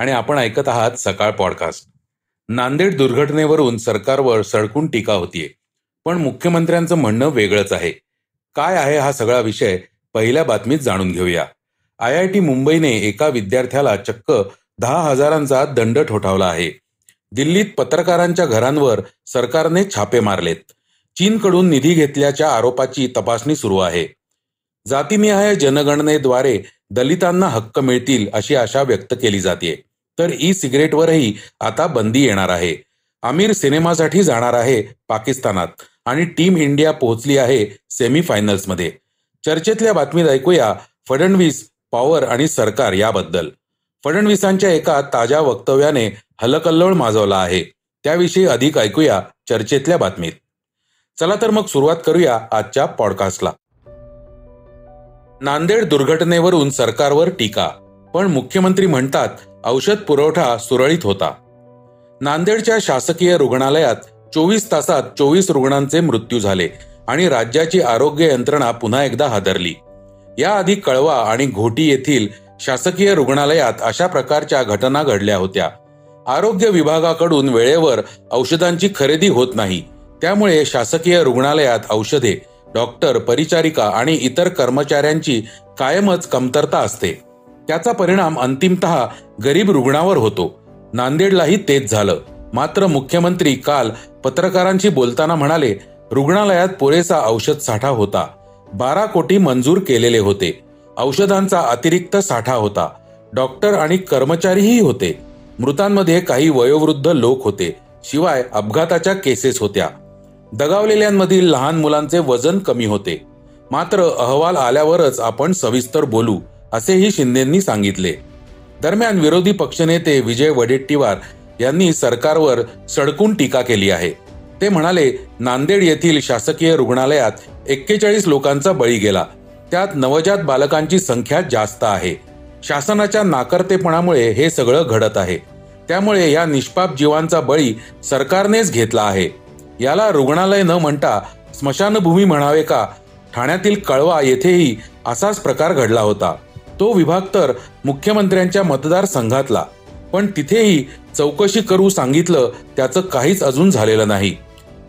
आणि आपण ऐकत आहात सकाळ पॉडकास्ट. नांदेड दुर्घटनेवरून सरकारवर सडकून टीका होतीये. पण मुख्यमंत्र्यांचं म्हणणं वेगळंच आहे. काय आहे हा सगळा विषय पहिल्या बातमीत जाणून घेऊया. आय आय टी मुंबईने एका विद्यार्थ्याला चक्क दहा हजारांचा दंड ठोठावला आहे. दिल्लीत पत्रकारांच्या घरांवर सरकारने छापे मारलेत. चीनकडून निधी घेतल्याच्या आरोपाची तपासणी सुरू आहे. जातीनिहाय जनगणनेद्वारे दलितांना हक्क मिळतील अशी आशा व्यक्त केली जाते तर ई सिगरेटवरही आता बंदी येणार आहे. आमिर सिनेमासाठी जाणार आहे पाकिस्तानात आणि टीम इंडिया पोहोचली आहे सेमीफायनल्समध्ये. चर्चेतल्या बातमीत ऐकूया फडणवीस पॉवर आणि सरकार याबद्दल. फडणवीसांच्या एका ताज्या वक्तव्याने हलकल्लोळ माजवला आहे. त्याविषयी अधिक ऐकूया चर्चेतल्या बातमीत. चला तर मग सुरुवात करूया आजच्या पॉडकास्टला. नांदेड दुर्घटनेवरून सरकारवर टीका पण मुख्यमंत्री म्हणतात औषध पुरवठा सुरळीत होता. नांदेडच्या शासकीय रुग्णालयात चोवीस तासात चोवीस रुग्णांचे मृत्यू झाले आणि राज्याची आरोग्य यंत्रणा पुन्हा एकदा हादरली. याआधी कळवा आणि घोटी येथील शासकीय रुग्णालयात अशा प्रकारच्या घटना घडल्या होत्या. आरोग्य विभागाकडून वेळेवर औषधांची खरेदी होत नाही. त्यामुळे शासकीय रुग्णालयात औषधे डॉक्टर परिचारिका आणि इतर कर्मचाऱ्यांची कायमच कमतरता असते. त्याचा परिणाम अंतिमत गरीब रुग्णावर होतो. नांदेडलाही तेच झालं. मात्र मुख्यमंत्री काल पत्रकारांशी बोलताना म्हणाले रुग्णालयात पुरेसा औषध साठा होता. बारा कोटी मंजूर केलेले होते. औषधांचा अतिरिक्त साठा होता. डॉक्टर आणि कर्मचारीही होते. मृतांमध्ये काही वयोवृद्ध लोक होते. शिवाय अपघाताच्या केसेस होत्या. दगावलेल्यांमधील लहान मुलांचे वजन कमी होते. मात्र अहवाल आल्यावरच आपण सविस्तर बोलू. असेही शिंदेंनी सांगितले. दरम्यान विरोधी पक्षनेते विजय वडेट्टीवार यांनी सरकारवर सडकून टीका केली आहे. ते म्हणाले नांदेड येथील शासकीय रुग्णालयात एक्केचाळीस लोकांचा बळी गेला. त्यात नवजात बालकांची संख्या जास्त आहे. शासनाच्या नाकर्तेपणामुळे हे सगळं घडत आहे. त्यामुळे या निष्पाप जीवांचा बळी सरकारनेच घेतला आहे. याला रुग्णालय न म्हणता स्मशानभूमी म्हणावे का? ठाण्यातील कळवा येथेही असाच प्रकार घडला होता. तो विभाग तर मुख्यमंत्र्यांच्या मतदारसंघातला पण तिथेही चौकशी करू सांगितलं त्याचं काहीच अजून झालेलं नाही.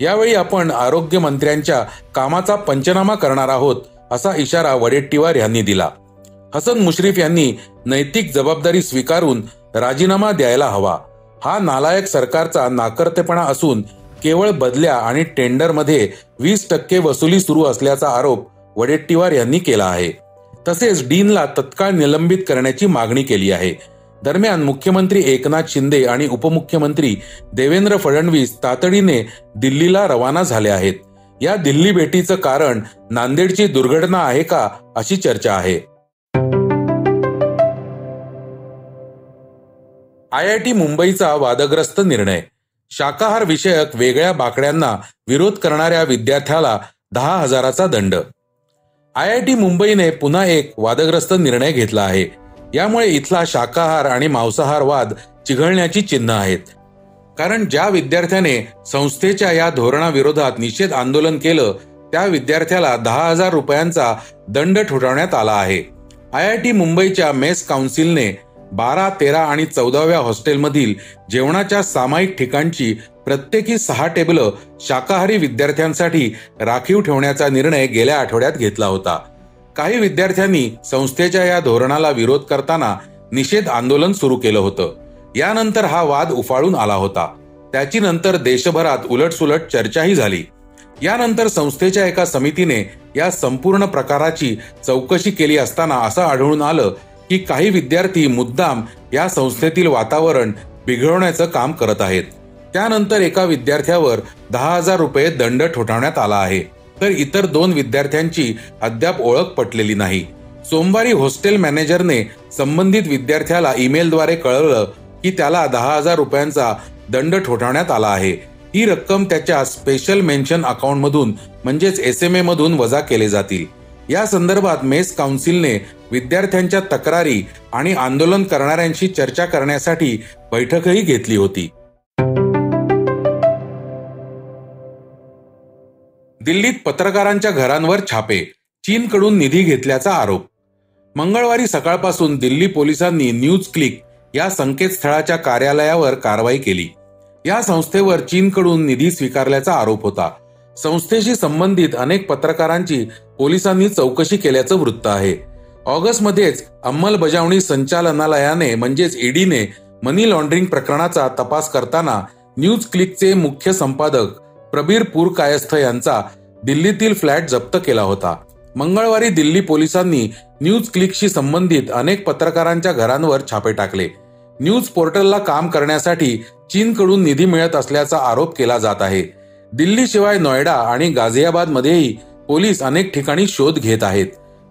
यावेळी आपण आरोग्य मंत्र्यांच्या कामाचा पंचनामा करणार आहोत असा इशारा वडेट्टीवार यांनी दिला. हसन मुश्रीफ यांनी नैतिक जबाबदारी स्वीकारून राजीनामा द्यायला हवा. हा नालायक सरकारचा नाकर्तेपणा असून केवळ बदल्या आणि टेंडरमध्ये वीस टक्के वसुली सुरू असल्याचा आरोप वडेट्टीवार यांनी केला आहे. तसेच डीनला तत्काळ निलंबित करण्याची मागणी केली आहे. दरम्यान मुख्यमंत्री एकनाथ शिंदे आणि उपमुख्यमंत्री देवेंद्र फडणवीस तातडीने दिल्लीला रवाना झाले आहेत. या दिल्ली भेटीचं कारण नांदेडची दुर्घटना आहे का अशी चर्चा आहे. आय आय टी मुंबईचा वादग्रस्त निर्णय. शाकाहार विषयक वेगळ्या बाकड्यांना विरोध करणाऱ्या विद्यार्थ्याला दहा हजाराचा दंड. आय आय टी मुंबईने पुन्हा एक वादग्रस्त निर्णय घेतला आहे. यामुळे इथला शाकाहार आणि मांसाहार वाद चिघळण्याची चिन्ह आहेत. कारण ज्या विद्यार्थ्याने संस्थेच्या या धोरणाविरोधात निषेध आंदोलन केलं त्या विद्यार्थ्याला दहा हजार रुपयांचा दंड ठोठावण्यात आला आहे. आय आय टी मुंबईच्या मेस काउन्सिलने बारा तेरा आणि चौदाव्या हॉस्टेलमधील जेवणाच्या सामायिक ठिकाणची प्रत्येकी सहा टेबल शाकाहारी विद्यार्थ्यांसाठी राखीव ठेवण्याचा निर्णय गेल्या आठवड्यात घेतला होता. काही विद्यार्थ्यांनी संस्थेच्या या धोरणाला विरोध करताना निषेध आंदोलन सुरू केलं होतं. यानंतर हा वाद उफाळून आला होता. त्याची नंतर देशभरात उलटसुलट चर्चाही झाली. यानंतर संस्थेच्या एका समितीने या संपूर्ण प्रकाराची चौकशी केली असताना असं आढळून आलं की काही विद्यार्थी मुद्दाम या संस्थेतील वातावरण बिघडवण्याचं काम करत आहेत. त्यानंतर एका विद्यार्थ्यावर दहा हजार रुपये दंड ठोठावण्यात आला आहे. तर इतर दोन विद्यार्थ्यांची अद्याप ओळख पटलेली नाही. सोमवारी हॉस्टेल मॅनेजरने संबंधित विद्यार्थ्याला ईमेलद्वारे कळवलं की त्याला दहा हजार रुपयांचा दंड ठोठावण्यात आला आहे. ही रक्कम त्याच्या स्पेशल मेन्शन अकाउंट मधून म्हणजेच एस एम ए मधून वजा केले जातील. या संदर्भात मेस काउन्सिलने विद्यार्थ्यांच्या तक्रारी आणि आंदोलन करणाऱ्यांशी चर्चा करण्यासाठी बैठकही घेतली होती. दिल्लीत पत्रकारांच्या घरांवर छापे चीनकडून निधी घेतल्याचा आरोप. मंगळवारी सकाळपासून दिल्ली पोलिसांनी न्यूज क्लिक या संकेतस्थळाच्या कार्यालयावर कारवाई केली. या संस्थेवर चीनकडून निधी स्वीकारल्याचा आरोप होता. संस्थेशी संबंधित अनेक पत्रकारांची पोलिसांनी चौकशी केल्याचं वृत्त आहे. ऑगस्टमध्येच अंमलबजावणी संचालनालयाने म्हणजेच ईडीने मनी लॉन्ड्रिंग प्रकरणाचा तपास करताना न्यूज क्लिकचे मुख्य संपादक प्रबीर पुरकायस्थ यांचा दिल्लीतील फ्लॅट जप्त केला होता. मंगळवारी दिल्ली पोलिसांनी न्यूज क्लिकशी संबंधित अनेक पत्रकारांच्या घरांवर छापे टाकले. न्यूज पोर्टलला काम करण्यासाठी चीनकडून निधी मिळत असल्याचा आरोप केला जात आहे. दिल्ली शिवाय नोएडा आणि गाझियाबाद मध्येही पोलीस अनेक ठिकाणी शोध घेत आहेत.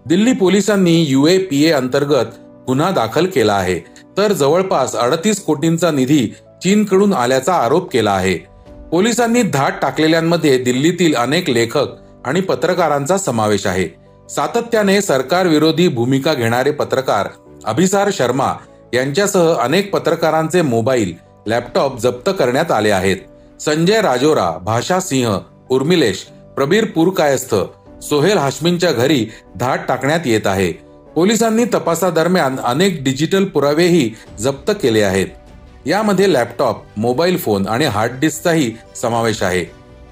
दिल्ली पोलिसांनी युए पी ए अंतर्गत गुन्हा दाखल केला आहे. तर जवळपास अडतीस कोटींचा निधी चीनकडून आल्याचा आरोप केला आहे. पोलिसांनी धाड टाकलेल्यांमध्ये दिल्लीतील अनेक लेखक आणि पत्रकारांचा समावेश आहे. सातत्याने सरकार विरोधी भूमिका घेणारे पत्रकार अभिसार शर्मा यांच्यासह अनेक पत्रकारांचे मोबाईल लॅपटॉप जप्त करण्यात आले आहेत. संजय राजोरा भाषा सिंह उर्मिलेश प्रबीर पुरकायस्थ सोहेल हाशमींच्या घरी धाड टाकण्यात येत आहे. पोलिसांनी तपासादरम्यान अनेक डिजिटल पुरावेही जप्त केले आहेत. यामध्ये लॅपटॉप मोबाईल फोन आणि हार्ड डिस्कचाही समावेश आहे.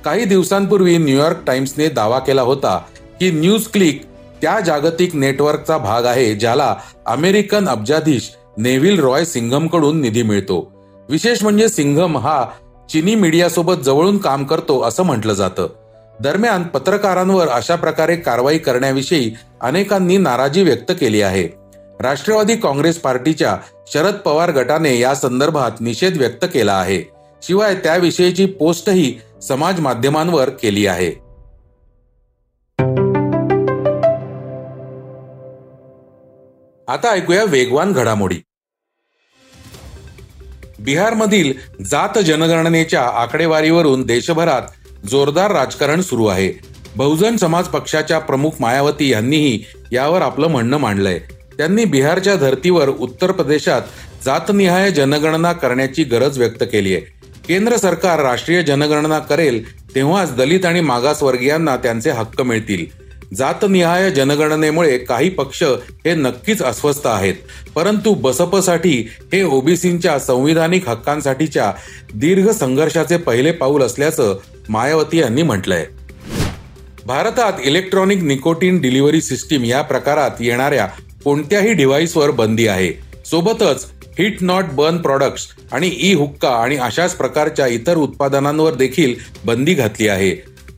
काही दिवसांपूर्वी न्यूयॉर्क टाइम्सने दावा केला होता की न्यूज क्लिक त्या जागतिक नेटवर्कचा भाग आहे ज्याला अमेरिकन अब्जाधीश नेव्हिल रॉय सिंघमकडून निधी मिळतो. विशेष म्हणजे सिंघम हा चिनी मीडियासोबत जवळून काम करतो असं म्हटलं जातं. दरम्यान पत्रकारांवर अशा प्रकारे कारवाई करण्याविषयी अनेकांनी नाराजी व्यक्त केली आहे. राष्ट्रवादी काँग्रेस पार्टीच्या शरद पवार गटाने या संदर्भात निषेध व्यक्त केला आहे. शिवाय त्याविषयीची पोस्टही समाज माध्यमांवर केली आहे. आता ऐकूया वेगवान घडामोडी. बिहारमधील जात जनगणनेच्या आकडेवारीवरून देशभरात जोरदार राजकारण सुरू आहे. बहुजन समाज पक्षाच्या प्रमुख मायावती यांनीही यावर आपलं म्हणणं मांडलंय. त्यांनी बिहारच्या धर्तीवर उत्तर प्रदेशात जातनिहाय जनगणना करण्याची गरज व्यक्त केली आहे. केंद्र सरकार राष्ट्रीय जनगणना करेल तेव्हाच दलित आणि मागासवर्गीयांना त्यांचे हक्क मिळतील. जातनिहाय जनगणनेमुळे काही पक्ष हे नक्कीच अस्वस्थ आहेत. परंतु बसपसाठी हे ओबीसींच्या संविधानिक हक्कांसाठीच्या दीर्घ संघर्षाचे पहिले पाऊल असल्याचं मायावती यांनी म्हटलंय. भारतात इलेक्ट्रॉनिक निकोटीन डिलिव्हरी सिस्टीम या प्रकारात येणाऱ्या कोणत्याही डिव्हाइसवर बंदी आहे. सोबतच हिट नॉट बर्न प्रॉडक्ट्स आणि ई हुक्का आणि अशाच प्रकारच्या इतर उत्पादनांवर देखील बंदी घातली आहे.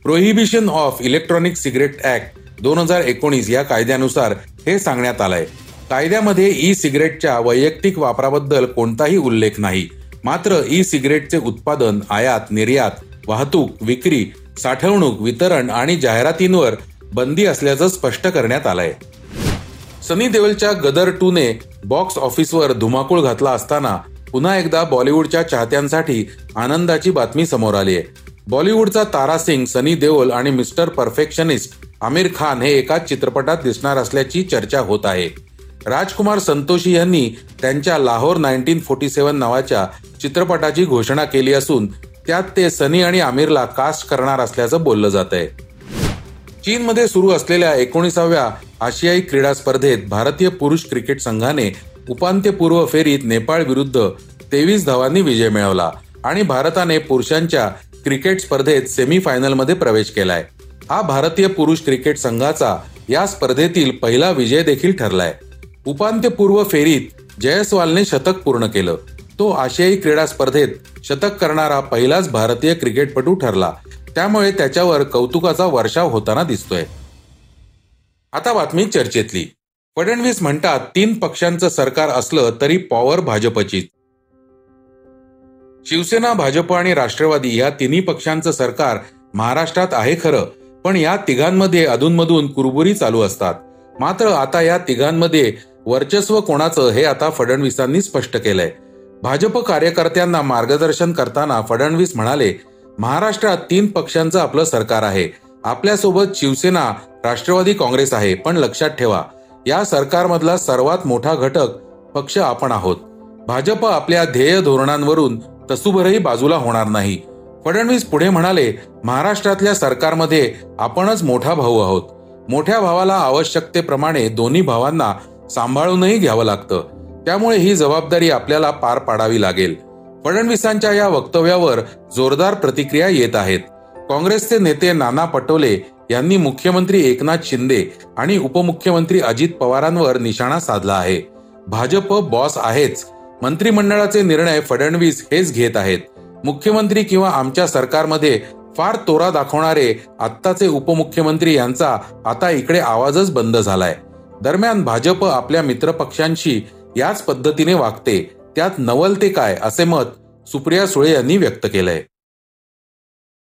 Prohibition of electronic cigarette act दोन हजार एकोणीस या कायद्यानुसार हे सांगण्यात आलंय. कायद्यामध्ये ई सिगरेटच्या वैयक्तिक वापराबद्दल कोणताही उल्लेख नाही. मात्र ई सिगरेटचे उत्पादन आयात निर्यात वाहतूक विक्री साठवणूक वितरण आणि जाहिरातींवर बंदी असल्याचं स्पष्ट करण्यात आलंय. सनी देओलच्या गदर टू ने बॉक्स ऑफिसवर धुमाकूळ घातला असताना पुन्हा एकदा बॉलिवूडच्या चाहत्यांसाठी आनंदाची बातमी समोर आली आहे. बॉलिवूडचा तारा सिंग सनी देओल आणि मिस्टर परफेक्शनिस्ट आमिर खान हे एकाच चित्रपटात दिसणार असल्याची चर्चा होत आहे. राजकुमार संतोषी यांनी त्यांच्या लाहोर नाईन्टीन फोर्टी सेव्हन नावाच्या चित्रपटाची घोषणा केली असून त्यात ते सनी आणि आमिरला कास्ट करणार असल्याचं बोललं जात आहे चीनमध्ये सुरू असलेल्या एकोणीसाव्या आशियाई क्रीडा स्पर्धेत भारतीय पुरुष क्रिकेट संघाने उपांत्यपूर्व फेरीत नेपाळ विरुद्ध तेवीस धावांनी विजय मिळवला आणि भारताने पुरुषांच्या क्रिकेट स्पर्धेत सेमीफायनलमध्ये प्रवेश केलाय. हा भारतीय पुरुष क्रिकेट संघाचा या स्पर्धेतील पहिला विजय देखील ठरलाय. उपांत्यपूर्व फेरीत जयस्वालने शतक पूर्ण केलं. तो आशियाई क्रीडा स्पर्धेत शतक करणारा पहिलाच भारतीय क्रिकेटपटू ठरला. त्यामुळे त्याच्यावर कौतुकाचा वर्षाव होताना दिसतोय. आता बातमी चर्चेतली. फडणवीस म्हणतात तीन पक्षांचं सरकार असलं तरी पॉवर भाजपचीच. शिवसेना भाजप आणि राष्ट्रवादी या तिन्ही पक्षांचं सरकार महाराष्ट्रात आहे खरं पण या तिघांमध्ये अधूनमधून कुरबुरी चालू असतात. मात्र आता या तिघांमध्ये वर्चस्व कोणाचं हे आता फडणवीसांनी स्पष्ट केलंय. भाजप कार्यकर्त्यांना मार्गदर्शन करताना फडणवीस म्हणाले महाराष्ट्रात तीन पक्षांचं आपलं सरकार आहे. आपल्यासोबत शिवसेना राष्ट्रवादी काँग्रेस आहे पण लक्षात ठेवा या सरकारमधला सर्वात मोठा घटक पक्ष आपण आहोत. भाजप आपल्या ध्येय धोरणांवरून तसुभरही बाजूला होणार नाही. फडणवीस पुढे म्हणाले महाराष्ट्रातल्या सरकारमध्ये आपणच मोठा भाऊ आहोत. मोठ्या भावाला आवश्यकतेप्रमाणे दोन्ही भावांना सांभाळूनही घ्यावं लागतं. त्यामुळे ही जबाबदारी आपल्याला पार पाडावी लागेल. फडणवीसांच्या या वक्तव्यावर जोरदार प्रतिक्रिया येत आहेत. काँग्रेसचे नेते नाना पटोले यांनी मुख्यमंत्री एकनाथ शिंदे आणि उपमुख्यमंत्री अजित पवारांवर निशाणा साधला आहे. भाजप बॉस आहेच. मंत्रिमंडळाचे निर्णय फडणवीस हेच घेत आहेत. मुख्यमंत्री किंवा आमच्या सरकारमध्ये फार तोरा दाखवणारे आत्ताचे उपमुख्यमंत्री यांचा आता इकडे आवाजच बंद झालाय. दरम्यान भाजप आपल्या मित्रपक्षांशी याच पद्धतीने वागते. त्यात नवल ते काय असे मत सुप्रिया सुळे यांनी व्यक्त केलंय.